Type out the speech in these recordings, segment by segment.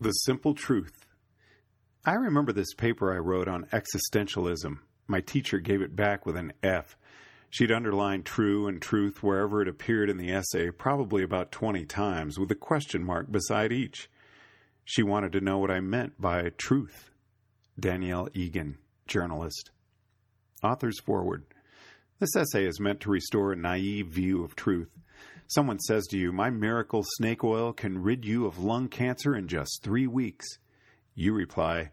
The Simple Truth. I remember this paper I wrote on existentialism. My teacher gave it back with an F. She'd underlined true and truth wherever it appeared in the essay, probably about 20 times, with a question mark beside each. She wanted to know what I meant by truth. Danielle Egan, journalist. Author's Foreword. This essay is meant to restore a naive view of truth. Someone says to you, My miracle snake oil can rid you of lung cancer in just three weeks. You reply,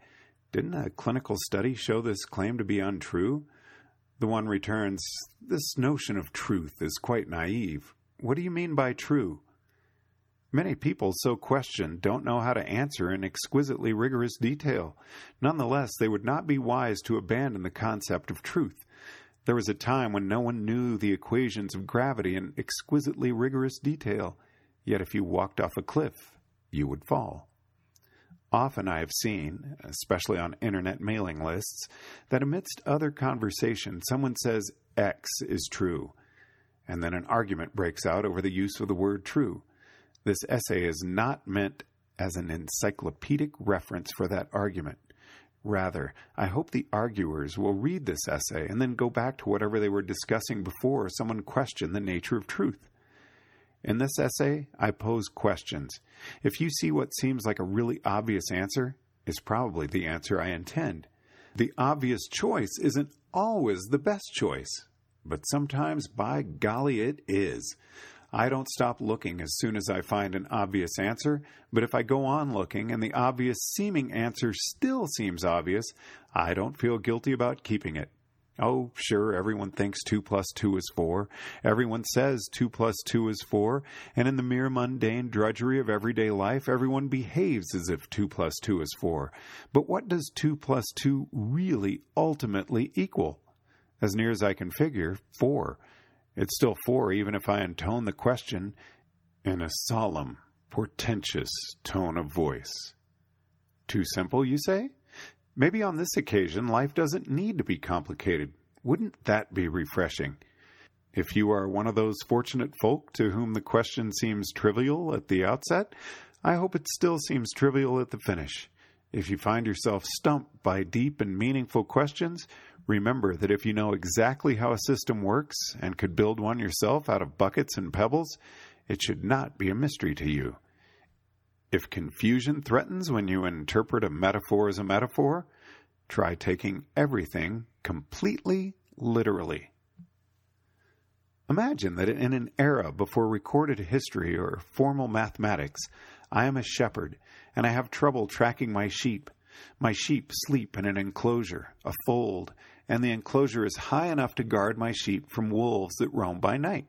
Didn't a clinical study show this claim to be untrue? The one returns, This notion of truth is quite naive. What do you mean by true? Many people so questioned don't know how to answer in exquisitely rigorous detail. Nonetheless, they would not be wise to abandon the concept of truth. There was a time when no one knew the equations of gravity in exquisitely rigorous detail, yet if you walked off a cliff, you would fall. Often I have seen, especially on internet mailing lists, that amidst other conversation someone says X is true, and then an argument breaks out over the use of the word true. This essay is not meant as an encyclopedic reference for that argument. Rather, I hope the arguers will read this essay and then go back to whatever they were discussing before someone questioned the nature of truth. In this essay, I pose questions. If you see what seems like a really obvious answer, it's probably the answer I intend. The obvious choice isn't always the best choice, but sometimes, by golly, it is. I don't stop looking as soon as I find an obvious answer, but if I go on looking and the obvious seeming answer still seems obvious, I don't feel guilty about keeping it. Oh, sure, everyone thinks 2 plus 2 is 4. Everyone says 2 plus 2 is 4. And in the mere mundane drudgery of everyday life, everyone behaves as if 2 plus 2 is 4. But what does 2 plus 2 really ultimately equal? As near as I can figure, 4. It's still four, even if I intone the question in a solemn, portentous tone of voice. Too simple, you say? Maybe on this occasion life doesn't need to be complicated. Wouldn't that be refreshing? If you are one of those fortunate folk to whom the question seems trivial at the outset, I hope it still seems trivial at the finish. If you find yourself stumped by deep and meaningful questions, Remember that if you know exactly how a system works and could build one yourself out of buckets and pebbles, it should not be a mystery to you. If confusion threatens when you interpret a metaphor as a metaphor, try taking everything completely literally. Imagine that in an era before recorded history or formal mathematics, I am a shepherd and I have trouble tracking my sheep. My sheep sleep in an enclosure, a fold, and the enclosure is high enough to guard my sheep from wolves that roam by night.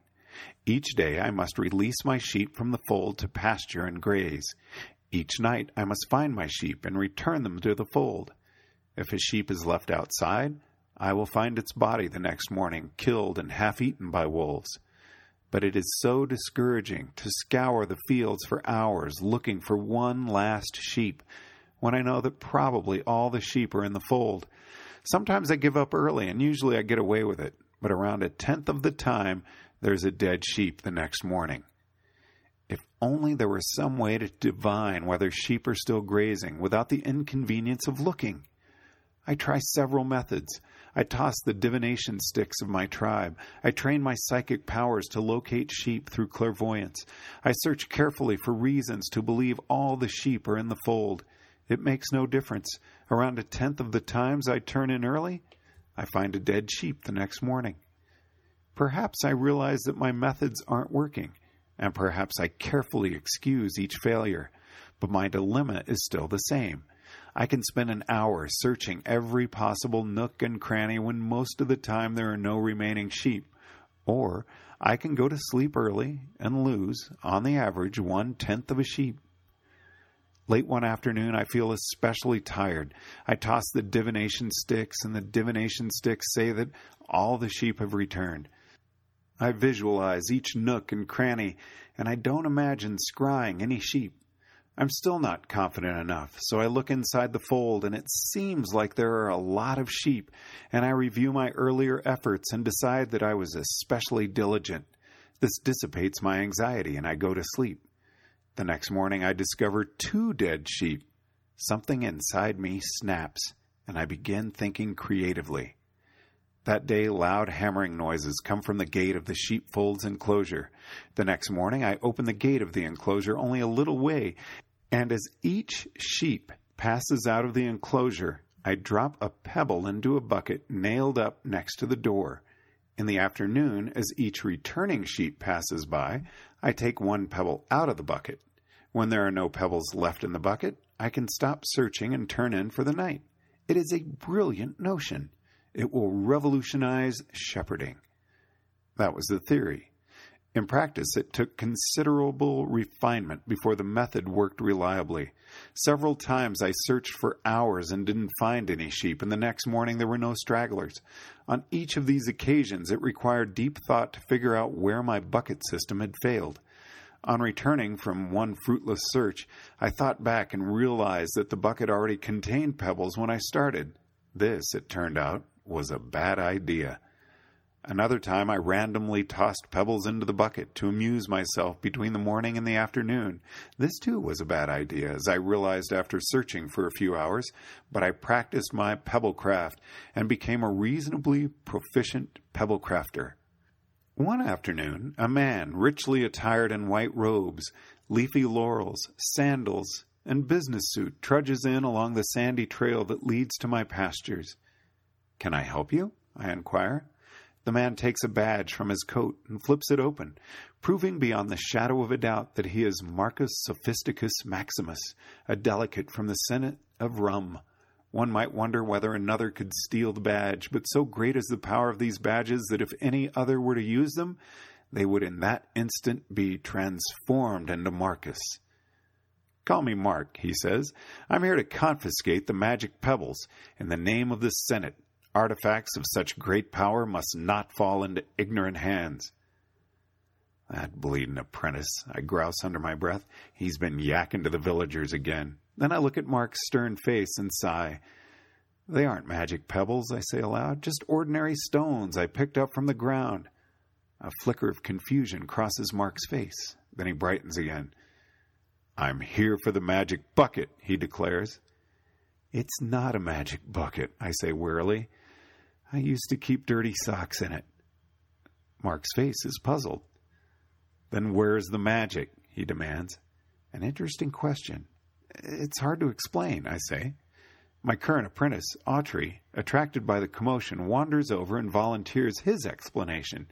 Each day I must release my sheep from the fold to pasture and graze. Each night I must find my sheep and return them to the fold. If a sheep is left outside, I will find its body the next morning, killed and half eaten by wolves. But it is so discouraging to scour the fields for hours looking for one last sheep when I know that probably all the sheep are in the fold. Sometimes I give up early, and usually I get away with it, but around a tenth of the time, there's a dead sheep the next morning. If only there were some way to divine whether sheep are still grazing without the inconvenience of looking. I try several methods. I toss the divination sticks of my tribe. I train my psychic powers to locate sheep through clairvoyance. I search carefully for reasons to believe all the sheep are in the fold. It makes no difference. Around a tenth of the times I turn in early, I find a dead sheep the next morning. Perhaps I realize that my methods aren't working, and perhaps I carefully excuse each failure, but my dilemma is still the same. I can spend an hour searching every possible nook and cranny when most of the time there are no remaining sheep, or I can go to sleep early and lose, on the average, one tenth of a sheep. Late one afternoon, I feel especially tired. I toss the divination sticks, and the divination sticks say that all the sheep have returned. I visualize each nook and cranny, and I don't imagine scrying any sheep. I'm still not confident enough, so I look inside the fold, and it seems like there are a lot of sheep, and I review my earlier efforts and decide that I was especially diligent. This dissipates my anxiety, and I go to sleep. The next morning, I discover two dead sheep. Something inside me snaps, and I begin thinking creatively. That day, loud hammering noises come from the gate of the sheepfold's enclosure. The next morning, I open the gate of the enclosure only a little way, and as each sheep passes out of the enclosure, I drop a pebble into a bucket nailed up next to the door. In the afternoon, as each returning sheep passes by, I take one pebble out of the bucket. When there are no pebbles left in the bucket, I can stop searching and turn in for the night. It is a brilliant notion. It will revolutionize shepherding. That was the theory. In practice, it took considerable refinement before the method worked reliably. Several times I searched for hours and didn't find any sheep, and the next morning there were no stragglers. On each of these occasions, it required deep thought to figure out where my bucket system had failed. On returning from one fruitless search, I thought back and realized that the bucket already contained pebbles when I started. This, it turned out, was a bad idea. Another time I randomly tossed pebbles into the bucket to amuse myself between the morning and the afternoon. This too was a bad idea, as I realized after searching for a few hours, but I practiced my pebble craft and became a reasonably proficient pebble crafter. One afternoon, a man richly attired in white robes, leafy laurels, sandals, and business suit trudges in along the sandy trail that leads to my pastures. Can I help you? I inquire. The man takes a badge from his coat and flips it open, proving beyond the shadow of a doubt that he is Marcus Sophisticus Maximus, a delegate from the Senate of Rum. One might wonder whether another could steal the badge, but so great is the power of these badges that if any other were to use them, they would in that instant be transformed into Marcus. Call me Mark, he says. I'm here to confiscate the magic pebbles in the name of the Senate. Artifacts of such great power must not fall into ignorant hands. That bleeding apprentice, I grouse under my breath. He's been yakking to the villagers again. Then I look at Mark's stern face and sigh. They aren't magic pebbles, I say aloud, just ordinary stones I picked up from the ground. A flicker of confusion crosses Mark's face. Then he brightens again. I'm here for the magic bucket, he declares. It's not a magic bucket, I say wearily. I used to keep dirty socks in it. Mark's face is puzzled. Then where's the magic? he demands. An interesting question. It's hard to explain, I say. My current apprentice, Autry, attracted by the commotion, wanders over and volunteers his explanation.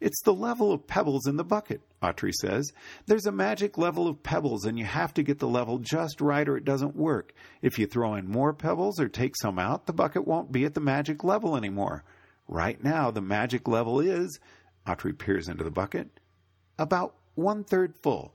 It's the level of pebbles in the bucket, Autry says. There's a magic level of pebbles, and you have to get the level just right or it doesn't work. If you throw in more pebbles or take some out, the bucket won't be at the magic level anymore. Right now, the magic level is, Autry peers into the bucket, about one third full.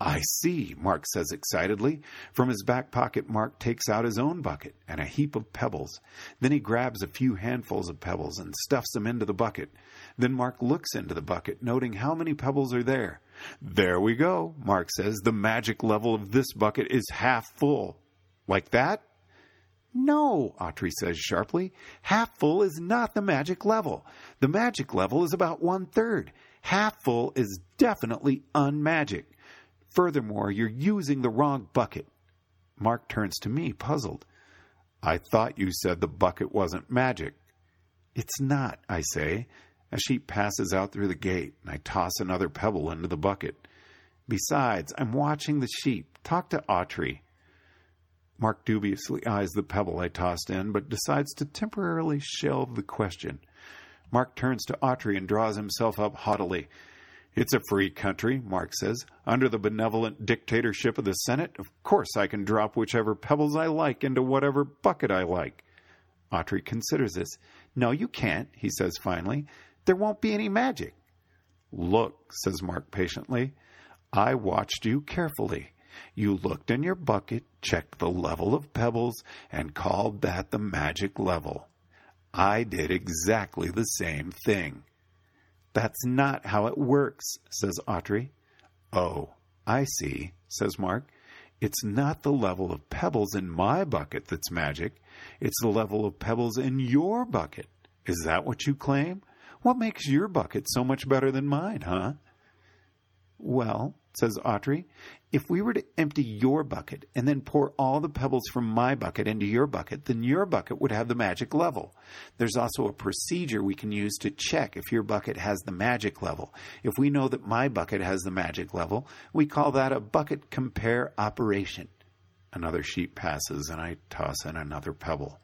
I see, Mark says excitedly. From his back pocket, Mark takes out his own bucket and a heap of pebbles. Then he grabs a few handfuls of pebbles and stuffs them into the bucket. Then Mark looks into the bucket, noting how many pebbles are there. There we go, Mark says. The magic level of this bucket is half full. Like that? No, Autry says sharply. Half full is not the magic level. The magic level is about one third. Half full is definitely unmagic. Furthermore, you're using the wrong bucket. Mark turns to me, puzzled. I thought you said the bucket wasn't magic. It's not, I say. A sheep passes out through the gate, and I toss another pebble into the bucket. Besides, I'm watching the sheep. Talk to Autry. Mark dubiously eyes the pebble I tossed in, but decides to temporarily shelve the question. Mark turns to Autry and draws himself up haughtily. It's a free country, Mark says. Under the benevolent dictatorship of the Senate, of course I can drop whichever pebbles I like into whatever bucket I like. Autry considers this. No, you can't, he says finally. There won't be any magic. Look, says Mark patiently. I watched you carefully. You looked in your bucket, checked the level of pebbles, and called that the magic level. I did exactly the same thing. That's not how it works, says Autry. Oh, I see, says Mark. It's not the level of pebbles in my bucket that's magic. It's the level of pebbles in your bucket. Is that what you claim? What makes your bucket so much better than mine, huh? Well, says Autry. If we were to empty your bucket and then pour all the pebbles from my bucket into your bucket, then your bucket would have the magic level. There's also a procedure we can use to check if your bucket has the magic level. If we know that my bucket has the magic level, we call that a bucket compare operation. Another sheep passes, and I toss in another pebble.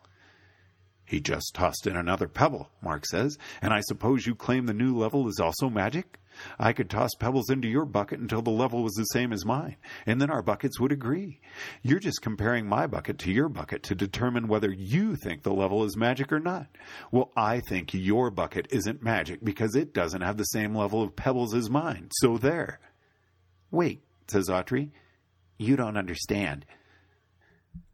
He just tossed in another pebble, Mark says, and I suppose you claim the new level is also magic? I could toss pebbles into your bucket until the level was the same as mine, and then our buckets would agree. You're just comparing my bucket to your bucket to determine whether you think the level is magic or not. Well, I think your bucket isn't magic because it doesn't have the same level of pebbles as mine, so there. Wait, says Autry, You don't understand.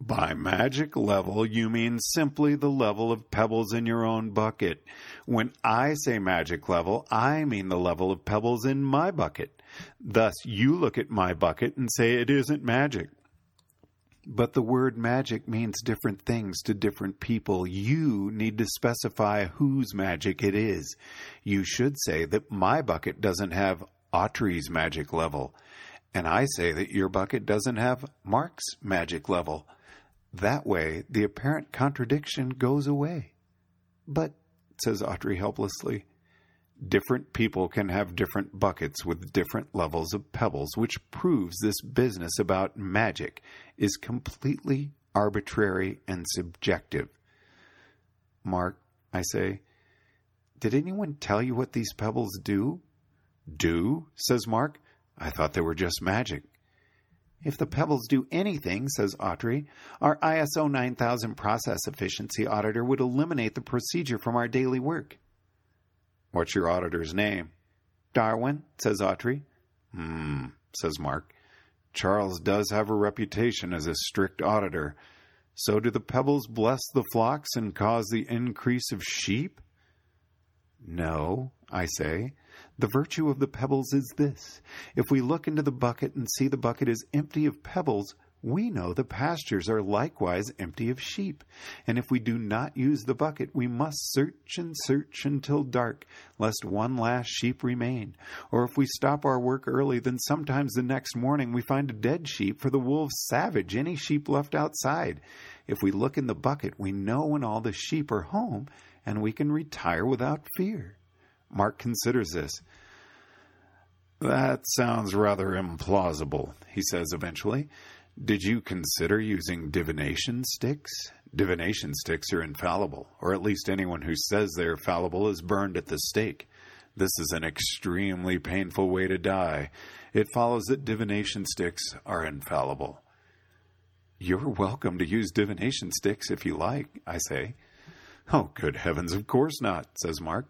By magic level, you mean simply the level of pebbles in your own bucket. When I say magic level, I mean the level of pebbles in my bucket. Thus, you look at my bucket and say it isn't magic. But the word magic means different things to different people. You need to specify whose magic it is. You should say that my bucket doesn't have Autry's magic level and I say that your bucket doesn't have Mark's magic level. That way, the apparent contradiction goes away. But, says Autry helplessly, different people can have different buckets with different levels of pebbles, which proves this business about magic is completely arbitrary and subjective. Mark, I say, did anyone tell you what these pebbles do? Do? says Mark. I thought they were just magic. If the pebbles do anything, says Autry, our ISO 9000 process efficiency auditor would eliminate the procedure from our daily work. What's your auditor's name? Darwin, says Autry. Hmm, says Mark. Charles does have a reputation as a strict auditor. So do the pebbles bless the flocks and cause the increase of sheep? No, I say. The virtue of the pebbles is this if we look into the bucket and see the bucket is empty of pebbles, we know the pastures are likewise empty of sheep. And if we do not use the bucket, we must search and search until dark, lest one last sheep remain. Or if we stop our work early, then sometimes the next morning we find a dead sheep, for the wolves savage any sheep left outside. If we look in the bucket, we know when all the sheep are home, and we can retire without fear. Mark considers this. That sounds rather implausible, he says eventually. Did you consider using divination sticks? Divination sticks are infallible, or at least anyone who says they're fallible is burned at the stake. This is an extremely painful way to die. It follows that divination sticks are infallible. You're welcome to use divination sticks if you like, I say. Oh, good heavens, of course not, says Mark.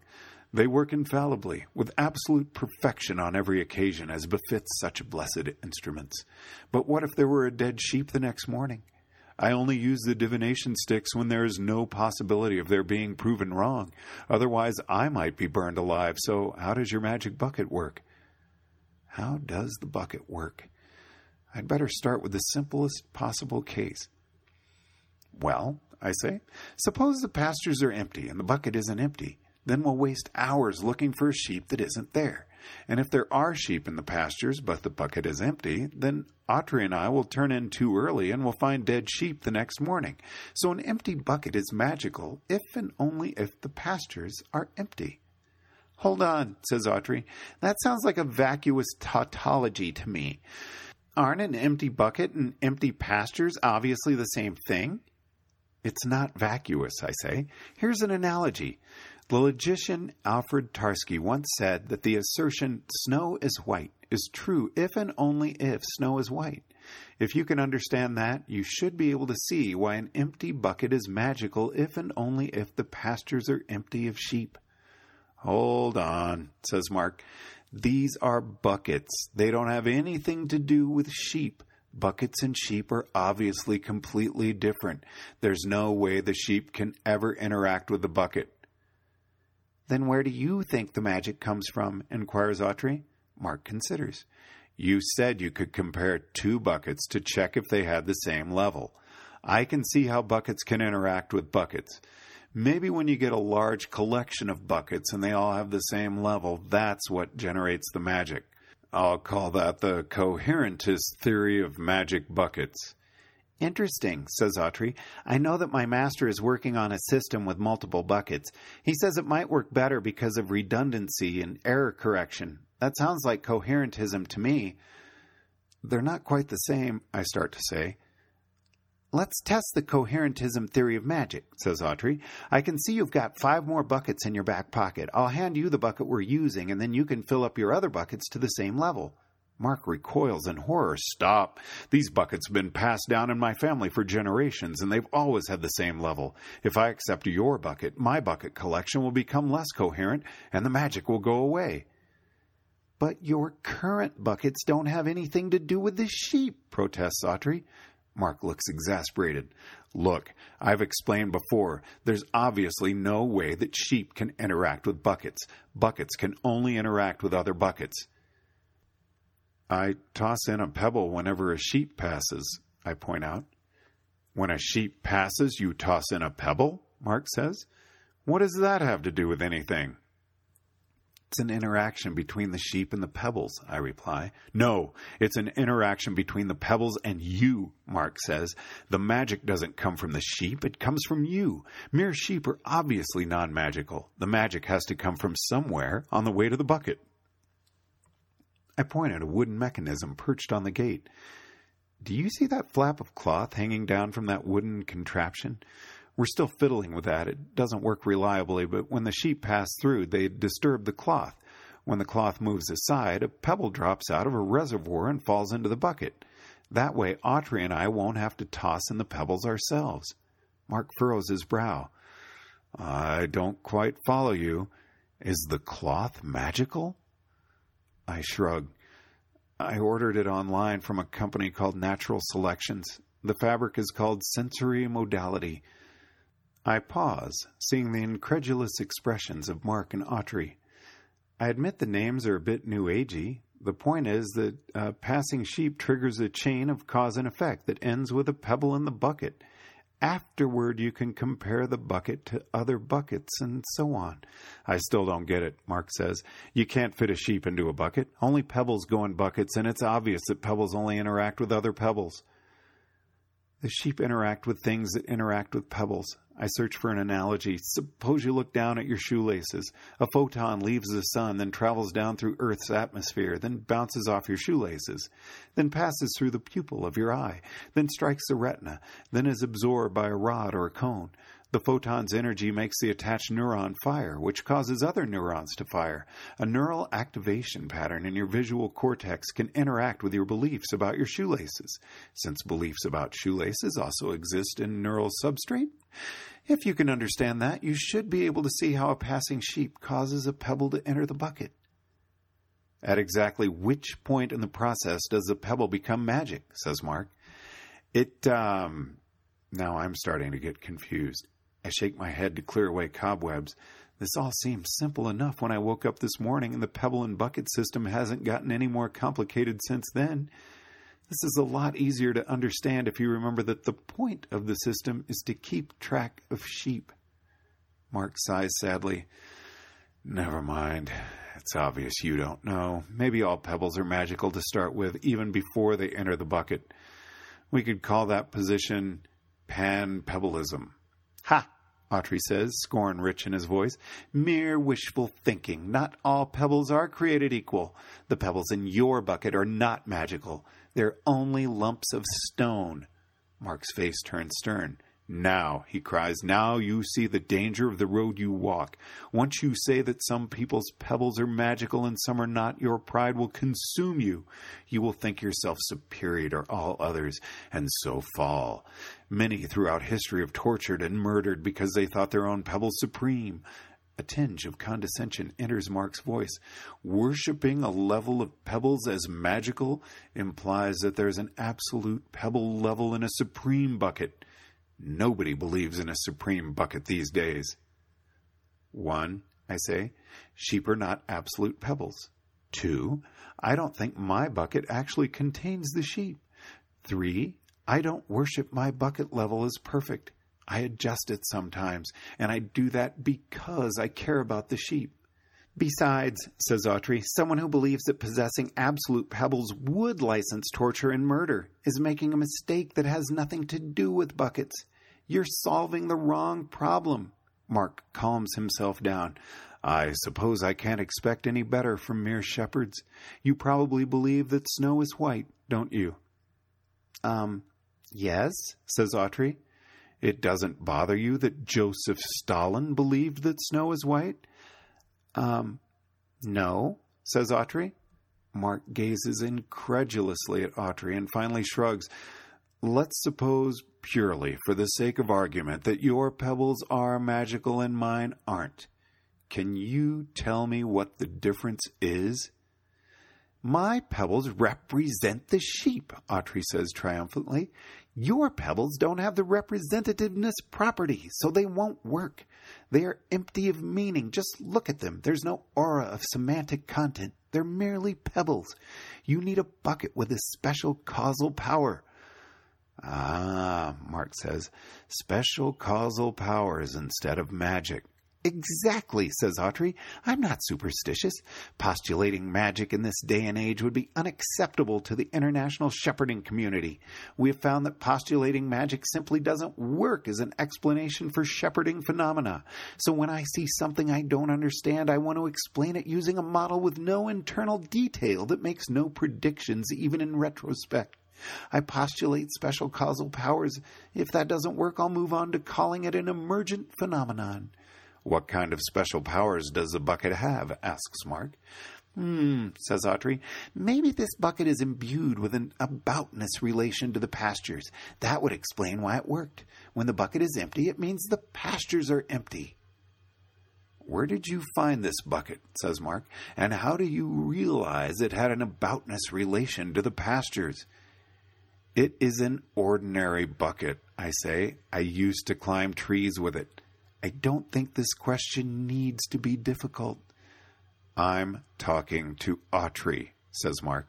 They work infallibly, with absolute perfection on every occasion, as befits such blessed instruments. But what if there were a dead sheep the next morning? I only use the divination sticks when there is no possibility of their being proven wrong. Otherwise, I might be burned alive. So, how does your magic bucket work? How does the bucket work? I'd better start with the simplest possible case. Well, I say, suppose the pastures are empty and the bucket isn't empty. Then we'll waste hours looking for a sheep that isn't there. And if there are sheep in the pastures, but the bucket is empty, then Autry and I will turn in too early and will find dead sheep the next morning. So an empty bucket is magical if and only if the pastures are empty. Hold on, says Autry. That sounds like a vacuous tautology to me. Aren't an empty bucket and empty pastures obviously the same thing? It's not vacuous, I say. Here's an analogy. The logician Alfred Tarski once said that the assertion, snow is white, is true if and only if snow is white. If you can understand that, you should be able to see why an empty bucket is magical if and only if the pastures are empty of sheep. Hold on, says Mark. These are buckets. They don't have anything to do with sheep. Buckets and sheep are obviously completely different. There's no way the sheep can ever interact with the bucket. Then where do you think the magic comes from? inquires Autry. Mark considers. You said you could compare two buckets to check if they had the same level. I can see how buckets can interact with buckets. Maybe when you get a large collection of buckets and they all have the same level, that's what generates the magic. I'll call that the coherentist theory of magic buckets. Interesting, says Autry. I know that my master is working on a system with multiple buckets. He says it might work better because of redundancy and error correction. That sounds like coherentism to me. They're not quite the same, I start to say. Let's test the coherentism theory of magic, says Autry. I can see you've got five more buckets in your back pocket. I'll hand you the bucket we're using, and then you can fill up your other buckets to the same level. Mark recoils in horror. Stop! These buckets have been passed down in my family for generations, and they've always had the same level. If I accept your bucket, my bucket collection will become less coherent, and the magic will go away. But your current buckets don't have anything to do with the sheep, protests Autry. Mark looks exasperated. Look, I've explained before, there's obviously no way that sheep can interact with buckets. Buckets can only interact with other buckets. I toss in a pebble whenever a sheep passes, I point out. When a sheep passes, you toss in a pebble? Mark says. What does that have to do with anything? It's an interaction between the sheep and the pebbles, I reply. No, it's an interaction between the pebbles and you, Mark says. The magic doesn't come from the sheep, it comes from you. Mere sheep are obviously non magical. The magic has to come from somewhere on the way to the bucket. I point at a wooden mechanism perched on the gate. Do you see that flap of cloth hanging down from that wooden contraption? We're still fiddling with that. It doesn't work reliably, but when the sheep pass through, they disturb the cloth. When the cloth moves aside, a pebble drops out of a reservoir and falls into the bucket. That way, Autry and I won't have to toss in the pebbles ourselves. Mark furrows his brow. I don't quite follow you. Is the cloth magical? I shrug. I ordered it online from a company called Natural Selections. The fabric is called Sensory Modality. I pause, seeing the incredulous expressions of Mark and Autry. I admit the names are a bit new agey. The point is that uh, passing sheep triggers a chain of cause and effect that ends with a pebble in the bucket. Afterward, you can compare the bucket to other buckets and so on. I still don't get it, Mark says. You can't fit a sheep into a bucket. Only pebbles go in buckets, and it's obvious that pebbles only interact with other pebbles. The sheep interact with things that interact with pebbles. I search for an analogy. Suppose you look down at your shoelaces. A photon leaves the sun, then travels down through Earth's atmosphere, then bounces off your shoelaces, then passes through the pupil of your eye, then strikes the retina, then is absorbed by a rod or a cone. The photon's energy makes the attached neuron fire, which causes other neurons to fire. A neural activation pattern in your visual cortex can interact with your beliefs about your shoelaces, since beliefs about shoelaces also exist in neural substrate. If you can understand that, you should be able to see how a passing sheep causes a pebble to enter the bucket. At exactly which point in the process does the pebble become magic? says Mark. It, um, now I'm starting to get confused. I shake my head to clear away cobwebs. This all seemed simple enough when I woke up this morning, and the pebble and bucket system hasn't gotten any more complicated since then. This is a lot easier to understand if you remember that the point of the system is to keep track of sheep. Mark sighs sadly. Never mind. It's obvious you don't know. Maybe all pebbles are magical to start with, even before they enter the bucket. We could call that position pan pebbleism. Ha! Autry says, scorn rich in his voice. Mere wishful thinking. Not all pebbles are created equal. The pebbles in your bucket are not magical. They're only lumps of stone. Mark's face turns stern. Now, he cries, now you see the danger of the road you walk. Once you say that some people's pebbles are magical and some are not, your pride will consume you. You will think yourself superior to all others, and so fall. Many throughout history have tortured and murdered because they thought their own pebbles supreme. A tinge of condescension enters Mark's voice. Worshipping a level of pebbles as magical implies that there's an absolute pebble level in a supreme bucket. Nobody believes in a supreme bucket these days. One, I say, sheep are not absolute pebbles. Two, I don't think my bucket actually contains the sheep. Three, I don't worship my bucket level as perfect. I adjust it sometimes, and I do that because I care about the sheep. Besides, says Autry, someone who believes that possessing absolute pebbles would license torture and murder is making a mistake that has nothing to do with buckets. You're solving the wrong problem. Mark calms himself down. I suppose I can't expect any better from mere shepherds. You probably believe that snow is white, don't you? Um, yes, says Autry. It doesn't bother you that Joseph Stalin believed that snow is white? Um, no, says Autry. Mark gazes incredulously at Autry and finally shrugs. Let's suppose, purely for the sake of argument, that your pebbles are magical and mine aren't. Can you tell me what the difference is? My pebbles represent the sheep, Autry says triumphantly. Your pebbles don't have the representativeness property, so they won't work. They are empty of meaning. Just look at them. There's no aura of semantic content. They're merely pebbles. You need a bucket with a special causal power. Ah, Mark says, special causal powers instead of magic. Exactly, says Autry. I'm not superstitious. Postulating magic in this day and age would be unacceptable to the international shepherding community. We have found that postulating magic simply doesn't work as an explanation for shepherding phenomena. So when I see something I don't understand, I want to explain it using a model with no internal detail that makes no predictions, even in retrospect. I postulate special causal powers. If that doesn't work, I'll move on to calling it an emergent phenomenon. What kind of special powers does the bucket have? asks Mark. Hmm, says Autry. Maybe this bucket is imbued with an aboutness relation to the pastures. That would explain why it worked. When the bucket is empty, it means the pastures are empty. Where did you find this bucket? says Mark. And how do you realize it had an aboutness relation to the pastures? It is an ordinary bucket, I say. I used to climb trees with it. I don't think this question needs to be difficult. I'm talking to Autry, says Mark.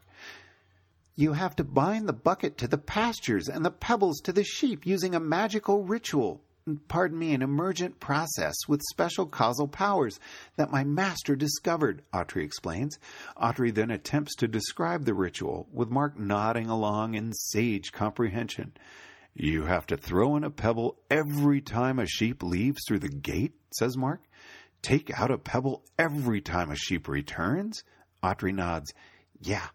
You have to bind the bucket to the pastures and the pebbles to the sheep using a magical ritual. Pardon me, an emergent process with special causal powers that my master discovered, Autry explains. Autry then attempts to describe the ritual, with Mark nodding along in sage comprehension. You have to throw in a pebble every time a sheep leaves through the gate, says Mark. Take out a pebble every time a sheep returns? Autry nods. Yeah.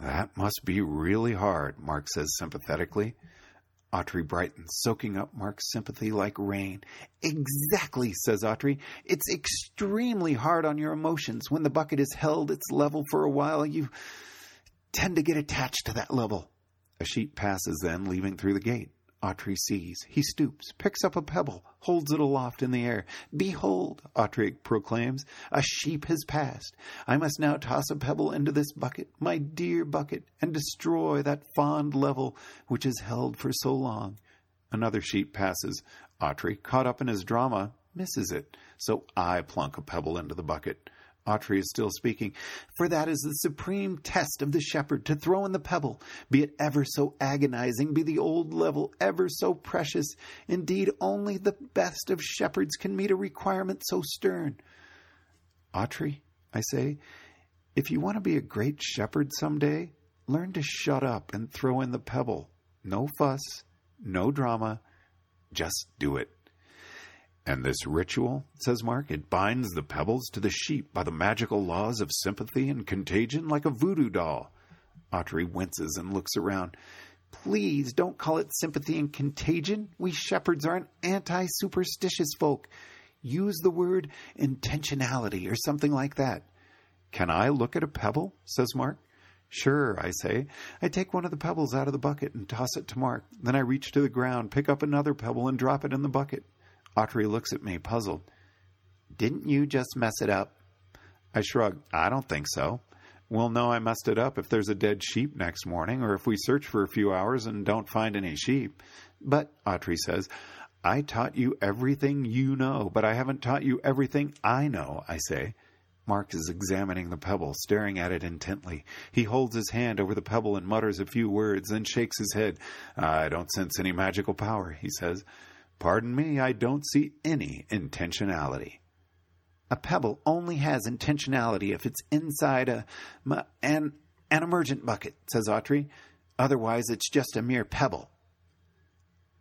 That must be really hard, Mark says sympathetically. Autry brightens, soaking up Mark's sympathy like rain. Exactly, says Autry. It's extremely hard on your emotions. When the bucket is held its level for a while, you tend to get attached to that level. A sheep passes then, leaving through the gate. Autry sees. He stoops, picks up a pebble, holds it aloft in the air. Behold, Autry proclaims, a sheep has passed. I must now toss a pebble into this bucket, my dear bucket, and destroy that fond level which has held for so long. Another sheep passes. Autry, caught up in his drama, misses it, so I plunk a pebble into the bucket. Autry is still speaking. For that is the supreme test of the shepherd to throw in the pebble, be it ever so agonizing, be the old level ever so precious. Indeed, only the best of shepherds can meet a requirement so stern. Autry, I say, if you want to be a great shepherd some day, learn to shut up and throw in the pebble. No fuss, no drama, just do it. And this ritual, says Mark, it binds the pebbles to the sheep by the magical laws of sympathy and contagion like a voodoo doll. Autry winces and looks around. Please don't call it sympathy and contagion. We shepherds are an anti superstitious folk. Use the word intentionality or something like that. Can I look at a pebble? says Mark. Sure, I say. I take one of the pebbles out of the bucket and toss it to Mark. Then I reach to the ground, pick up another pebble, and drop it in the bucket. Autry looks at me, puzzled. Didn't you just mess it up? I shrug. I don't think so. We'll know I messed it up if there's a dead sheep next morning, or if we search for a few hours and don't find any sheep. But, Autry says, I taught you everything you know, but I haven't taught you everything I know, I say. Mark is examining the pebble, staring at it intently. He holds his hand over the pebble and mutters a few words, then shakes his head. I don't sense any magical power, he says. Pardon me, I don't see any intentionality. A pebble only has intentionality if it's inside a an an emergent bucket, says Autry. Otherwise, it's just a mere pebble.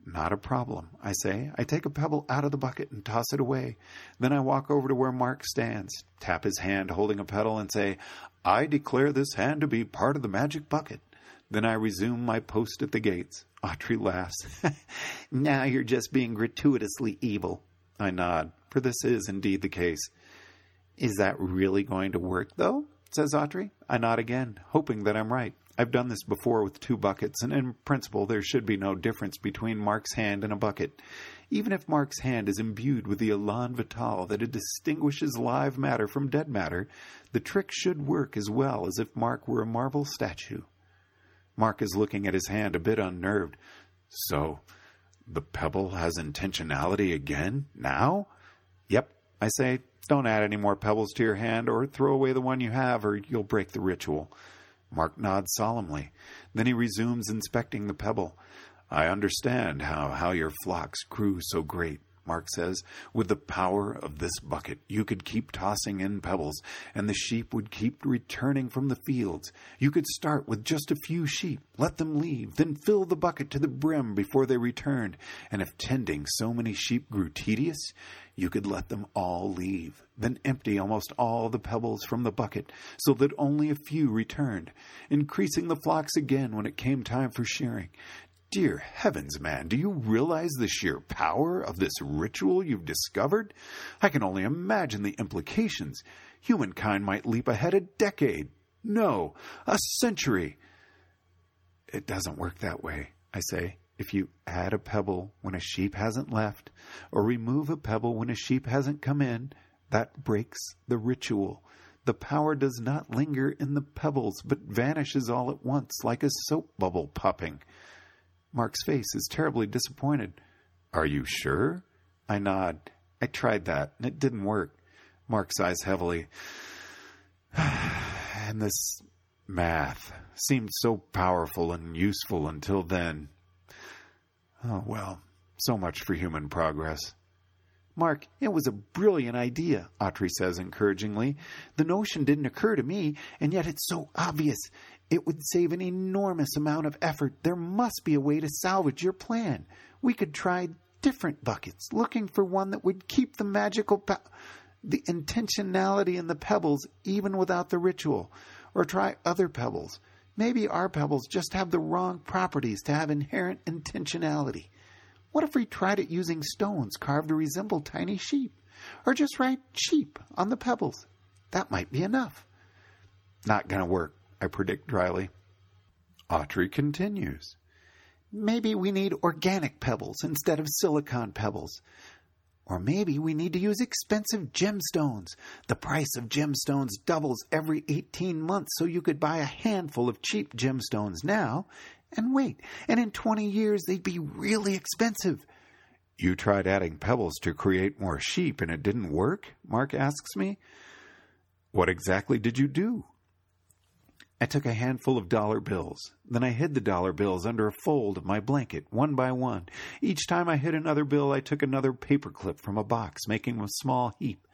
Not a problem, I say. I take a pebble out of the bucket and toss it away. Then I walk over to where Mark stands, tap his hand holding a pebble, and say, I declare this hand to be part of the magic bucket. Then I resume my post at the gates. Autry laughs. now you're just being gratuitously evil. I nod, for this is indeed the case. Is that really going to work, though? says Autry. I nod again, hoping that I'm right. I've done this before with two buckets, and in principle there should be no difference between Mark's hand and a bucket. Even if Mark's hand is imbued with the elan vital that distinguishes live matter from dead matter, the trick should work as well as if Mark were a marble statue. Mark is looking at his hand a bit unnerved. So, the pebble has intentionality again? Now? Yep, I say. Don't add any more pebbles to your hand, or throw away the one you have, or you'll break the ritual. Mark nods solemnly. Then he resumes inspecting the pebble. I understand how, how your flocks grew so great. Mark says, with the power of this bucket, you could keep tossing in pebbles, and the sheep would keep returning from the fields. You could start with just a few sheep, let them leave, then fill the bucket to the brim before they returned. And if tending so many sheep grew tedious, you could let them all leave, then empty almost all the pebbles from the bucket, so that only a few returned, increasing the flocks again when it came time for shearing. Dear heavens, man, do you realize the sheer power of this ritual you've discovered? I can only imagine the implications. Humankind might leap ahead a decade. No, a century. It doesn't work that way, I say. If you add a pebble when a sheep hasn't left, or remove a pebble when a sheep hasn't come in, that breaks the ritual. The power does not linger in the pebbles, but vanishes all at once like a soap bubble popping. Mark's face is terribly disappointed. Are you sure? I nod. I tried that, and it didn't work. Mark sighs heavily. and this math seemed so powerful and useful until then. Oh, well, so much for human progress. Mark, it was a brilliant idea, Autry says encouragingly. The notion didn't occur to me, and yet it's so obvious. It would save an enormous amount of effort. There must be a way to salvage your plan. We could try different buckets, looking for one that would keep the magical pe- the intentionality in the pebbles even without the ritual, or try other pebbles. Maybe our pebbles just have the wrong properties to have inherent intentionality. What if we tried it using stones carved to resemble tiny sheep? Or just write sheep on the pebbles? That might be enough. Not gonna work, I predict dryly. Autry continues. Maybe we need organic pebbles instead of silicon pebbles. Or maybe we need to use expensive gemstones. The price of gemstones doubles every 18 months, so you could buy a handful of cheap gemstones now and wait, and in 20 years they'd be really expensive. You tried adding pebbles to create more sheep and it didn't work? Mark asks me. What exactly did you do? I took a handful of dollar bills. Then I hid the dollar bills under a fold of my blanket, one by one. Each time I hid another bill, I took another paper clip from a box, making a small heap.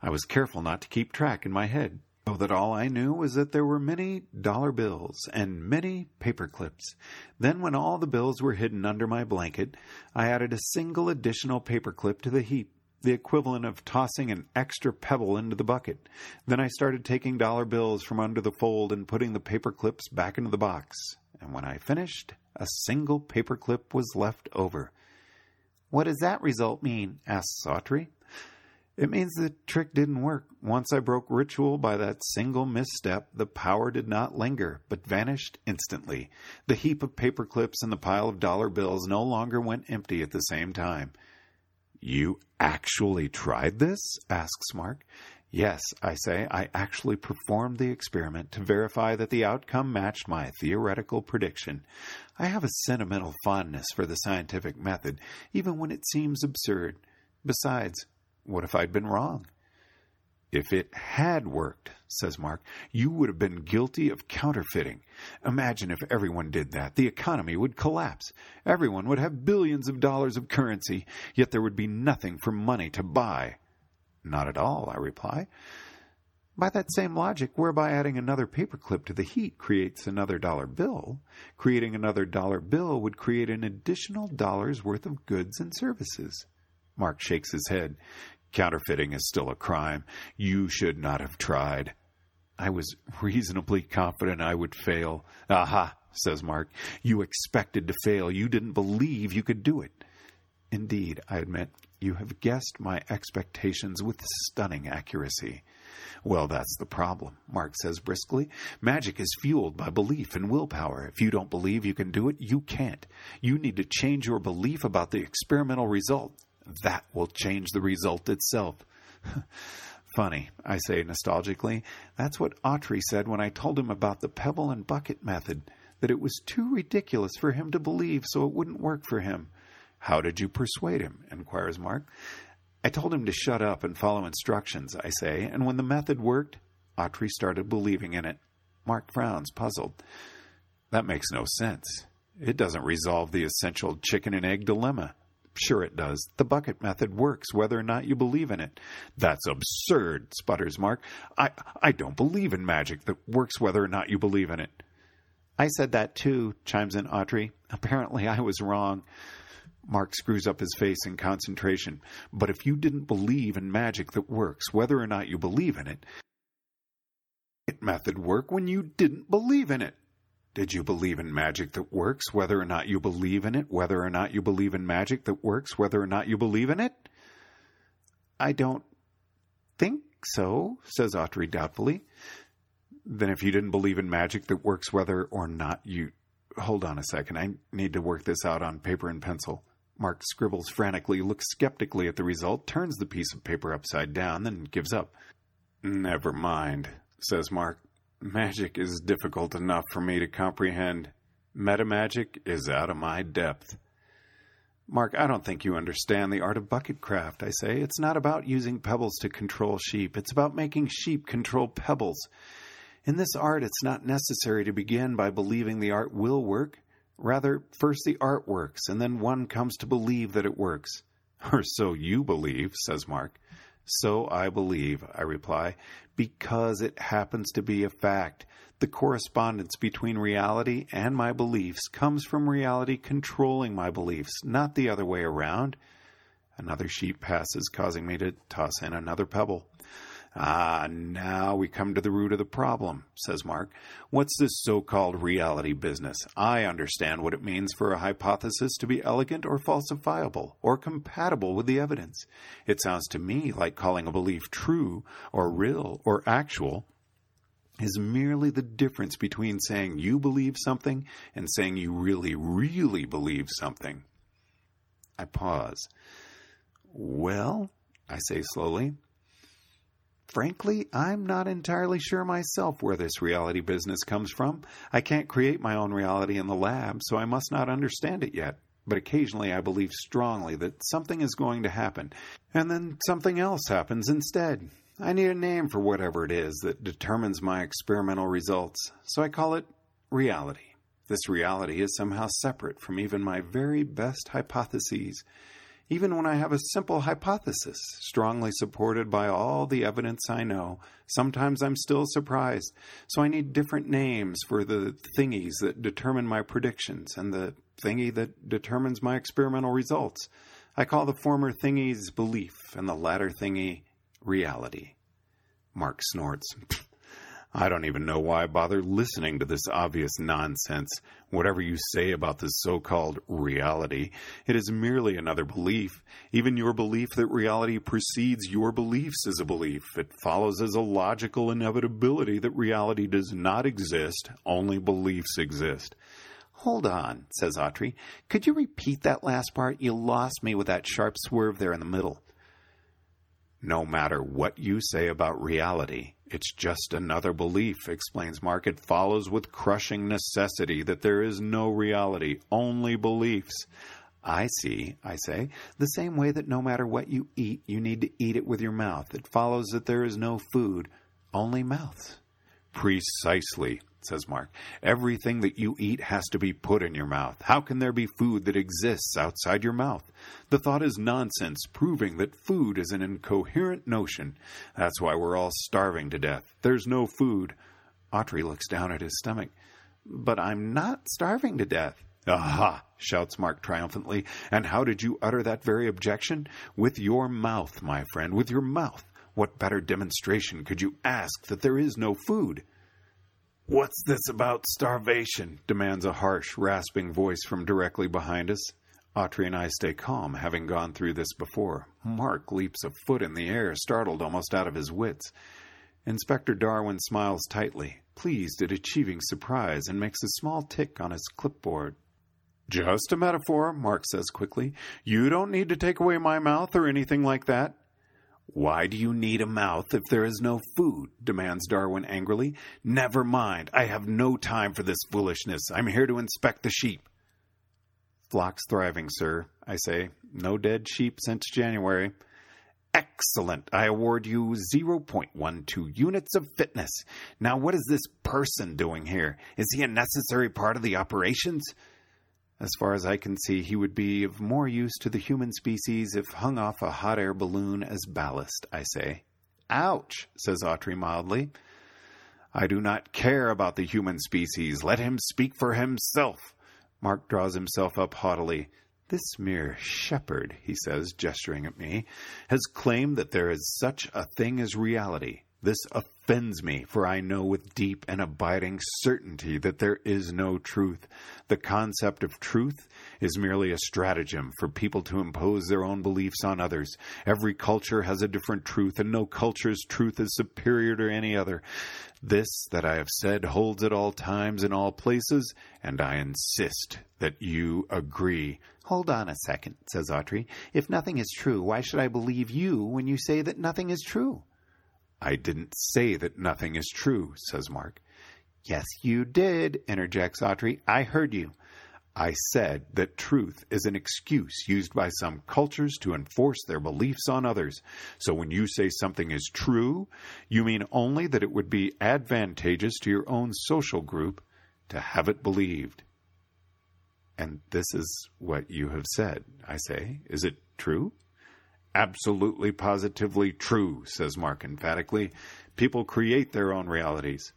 I was careful not to keep track in my head, so that all I knew was that there were many dollar bills and many paper clips. Then, when all the bills were hidden under my blanket, I added a single additional paper clip to the heap the equivalent of tossing an extra pebble into the bucket. Then I started taking dollar bills from under the fold and putting the paper clips back into the box. And when I finished, a single paper clip was left over. What does that result mean? asked Autry. It means the trick didn't work. Once I broke ritual by that single misstep, the power did not linger, but vanished instantly. The heap of paper clips and the pile of dollar bills no longer went empty at the same time. You actually tried this? asks Mark. Yes, I say, I actually performed the experiment to verify that the outcome matched my theoretical prediction. I have a sentimental fondness for the scientific method, even when it seems absurd. Besides, what if I'd been wrong? If it had worked, says Mark, you would have been guilty of counterfeiting. Imagine if everyone did that. The economy would collapse. Everyone would have billions of dollars of currency, yet there would be nothing for money to buy. Not at all, I reply. By that same logic, whereby adding another paperclip to the heat creates another dollar bill, creating another dollar bill would create an additional dollar's worth of goods and services. Mark shakes his head. Counterfeiting is still a crime. You should not have tried. I was reasonably confident I would fail. Aha, says Mark. You expected to fail. You didn't believe you could do it. Indeed, I admit, you have guessed my expectations with stunning accuracy. Well, that's the problem, Mark says briskly. Magic is fueled by belief and willpower. If you don't believe you can do it, you can't. You need to change your belief about the experimental result. That will change the result itself. Funny, I say nostalgically. That's what Autry said when I told him about the pebble and bucket method, that it was too ridiculous for him to believe, so it wouldn't work for him. How did you persuade him? inquires Mark. I told him to shut up and follow instructions, I say, and when the method worked, Autry started believing in it. Mark frowns, puzzled. That makes no sense. It doesn't resolve the essential chicken and egg dilemma. Sure, it does. The bucket method works whether or not you believe in it. That's absurd, sputters Mark. I, I don't believe in magic that works whether or not you believe in it. I said that too, chimes in Autry. Apparently I was wrong. Mark screws up his face in concentration. But if you didn't believe in magic that works, whether or not you believe in it, it method work when you didn't believe in it. Did you believe in magic that works, whether or not you believe in it, whether or not you believe in magic that works, whether or not you believe in it? I don't think so, says Autry doubtfully. Then if you didn't believe in magic that works, whether or not you. Hold on a second. I need to work this out on paper and pencil. Mark scribbles frantically, looks skeptically at the result, turns the piece of paper upside down, then gives up. Never mind, says Mark. Magic is difficult enough for me to comprehend. Metamagic is out of my depth. Mark, I don't think you understand the art of bucket craft, I say. It's not about using pebbles to control sheep, it's about making sheep control pebbles. In this art, it's not necessary to begin by believing the art will work. Rather, first the art works, and then one comes to believe that it works. Or so you believe, says Mark. So I believe, I reply, because it happens to be a fact. The correspondence between reality and my beliefs comes from reality controlling my beliefs, not the other way around. Another sheep passes, causing me to toss in another pebble. Ah, now we come to the root of the problem, says Mark. What's this so called reality business? I understand what it means for a hypothesis to be elegant or falsifiable, or compatible with the evidence. It sounds to me like calling a belief true, or real, or actual is merely the difference between saying you believe something and saying you really, really believe something. I pause. Well, I say slowly, Frankly, I'm not entirely sure myself where this reality business comes from. I can't create my own reality in the lab, so I must not understand it yet. But occasionally I believe strongly that something is going to happen, and then something else happens instead. I need a name for whatever it is that determines my experimental results, so I call it reality. This reality is somehow separate from even my very best hypotheses even when I have a simple hypothesis, strongly supported by all the evidence I know. Sometimes I'm still surprised, so I need different names for the thingies that determine my predictions and the thingy that determines my experimental results. I call the former thingies belief and the latter thingy reality. Mark snorts. I don't even know why I bother listening to this obvious nonsense. Whatever you say about this so called reality, it is merely another belief. Even your belief that reality precedes your beliefs is a belief. It follows as a logical inevitability that reality does not exist, only beliefs exist. Hold on, says Autry. Could you repeat that last part? You lost me with that sharp swerve there in the middle. No matter what you say about reality, it's just another belief, explains Mark. It follows with crushing necessity that there is no reality, only beliefs. I see, I say, the same way that no matter what you eat, you need to eat it with your mouth. It follows that there is no food, only mouths. Precisely, says Mark. Everything that you eat has to be put in your mouth. How can there be food that exists outside your mouth? The thought is nonsense, proving that food is an incoherent notion. That's why we're all starving to death. There's no food. Autry looks down at his stomach. But I'm not starving to death. Aha! shouts Mark triumphantly. And how did you utter that very objection? With your mouth, my friend, with your mouth. What better demonstration could you ask that there is no food? What's this about starvation? demands a harsh, rasping voice from directly behind us. Autry and I stay calm, having gone through this before. Mark leaps a foot in the air, startled almost out of his wits. Inspector Darwin smiles tightly, pleased at achieving surprise, and makes a small tick on his clipboard. Just a metaphor, Mark says quickly. You don't need to take away my mouth or anything like that. Why do you need a mouth if there is no food? demands Darwin angrily. Never mind. I have no time for this foolishness. I'm here to inspect the sheep. Flock's thriving, sir, I say. No dead sheep since January. Excellent. I award you 0.12 units of fitness. Now, what is this person doing here? Is he a necessary part of the operations? As far as I can see, he would be of more use to the human species if hung off a hot air balloon as ballast, I say. Ouch, says Autry mildly. I do not care about the human species. Let him speak for himself. Mark draws himself up haughtily. This mere shepherd, he says, gesturing at me, has claimed that there is such a thing as reality. This offends me, for I know with deep and abiding certainty that there is no truth. The concept of truth is merely a stratagem for people to impose their own beliefs on others. Every culture has a different truth, and no culture's truth is superior to any other. This that I have said holds at all times in all places, and I insist that you agree. Hold on a second, says Autry. If nothing is true, why should I believe you when you say that nothing is true? I didn't say that nothing is true, says Mark. Yes, you did, interjects Autry. I heard you. I said that truth is an excuse used by some cultures to enforce their beliefs on others. So when you say something is true, you mean only that it would be advantageous to your own social group to have it believed. And this is what you have said, I say. Is it true? Absolutely, positively true, says Mark emphatically. People create their own realities.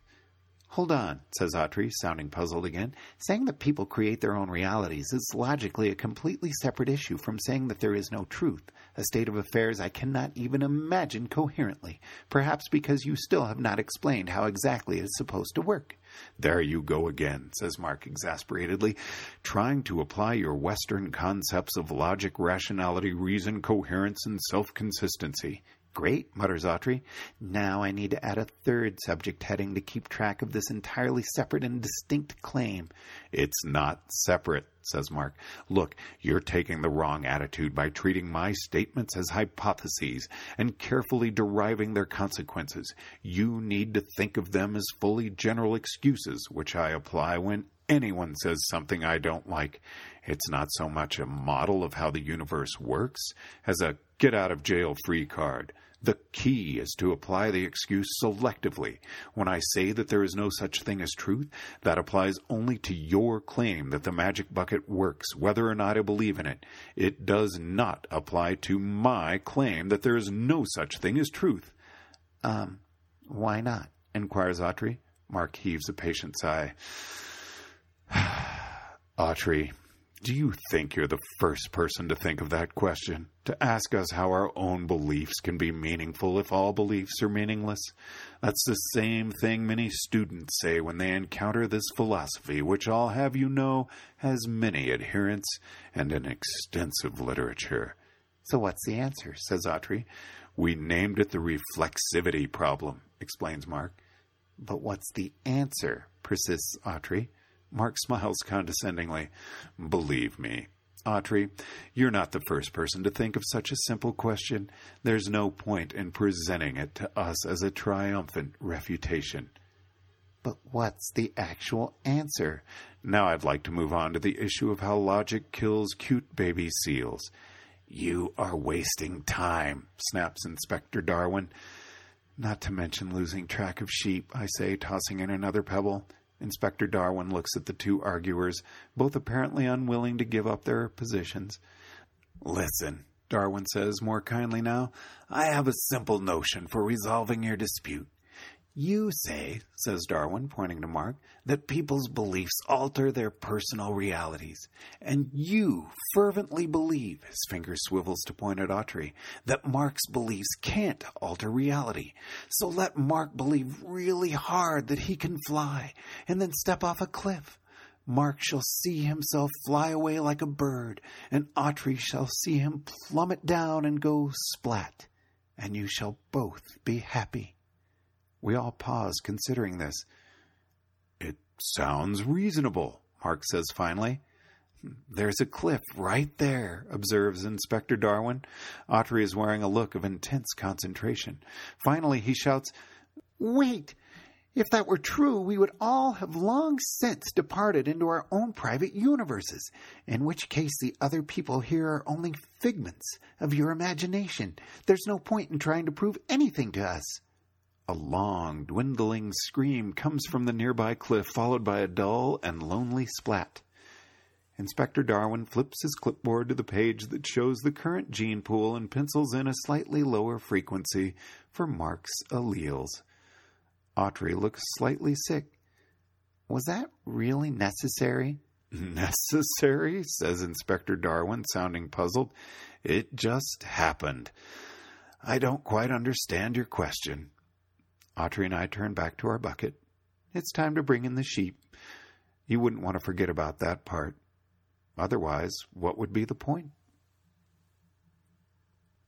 Hold on, says Autry, sounding puzzled again. Saying that people create their own realities is logically a completely separate issue from saying that there is no truth, a state of affairs I cannot even imagine coherently, perhaps because you still have not explained how exactly it is supposed to work. There you go again, says Mark exasperatedly, trying to apply your Western concepts of logic, rationality, reason, coherence, and self consistency. Great, mutters Autry. Now I need to add a third subject heading to keep track of this entirely separate and distinct claim. It's not separate, says Mark. Look, you're taking the wrong attitude by treating my statements as hypotheses and carefully deriving their consequences. You need to think of them as fully general excuses, which I apply when anyone says something I don't like. It's not so much a model of how the universe works as a get out of jail free card. The key is to apply the excuse selectively. When I say that there is no such thing as truth, that applies only to your claim that the magic bucket works, whether or not I believe in it. It does not apply to my claim that there is no such thing as truth. Um, why not? inquires Autry. Mark heaves a patient sigh. Autry, do you think you're the first person to think of that question? To ask us how our own beliefs can be meaningful if all beliefs are meaningless? That's the same thing many students say when they encounter this philosophy, which I'll have you know has many adherents and an extensive literature. So what's the answer? says Autry. We named it the reflexivity problem, explains Mark. But what's the answer? persists Autry. Mark smiles condescendingly. Believe me, Autry, you're not the first person to think of such a simple question. There's no point in presenting it to us as a triumphant refutation. But what's the actual answer? Now I'd like to move on to the issue of how logic kills cute baby seals. You are wasting time, snaps Inspector Darwin. Not to mention losing track of sheep, I say, tossing in another pebble. Inspector Darwin looks at the two arguers, both apparently unwilling to give up their positions. Listen, Darwin says more kindly now, I have a simple notion for resolving your dispute. You say, says Darwin, pointing to Mark, that people's beliefs alter their personal realities. And you fervently believe, his finger swivels to point at Autry, that Mark's beliefs can't alter reality. So let Mark believe really hard that he can fly, and then step off a cliff. Mark shall see himself fly away like a bird, and Autry shall see him plummet down and go splat, and you shall both be happy. We all pause, considering this. It sounds reasonable, Mark says finally. There's a cliff right there, observes Inspector Darwin. Autry is wearing a look of intense concentration. Finally, he shouts, Wait! If that were true, we would all have long since departed into our own private universes, in which case the other people here are only figments of your imagination. There's no point in trying to prove anything to us. A long, dwindling scream comes from the nearby cliff, followed by a dull and lonely splat. Inspector Darwin flips his clipboard to the page that shows the current gene pool and pencils in a slightly lower frequency for Mark's alleles. Autry looks slightly sick. Was that really necessary? Necessary? says Inspector Darwin, sounding puzzled. It just happened. I don't quite understand your question. Autry and I turn back to our bucket. It's time to bring in the sheep. You wouldn't want to forget about that part. Otherwise, what would be the point?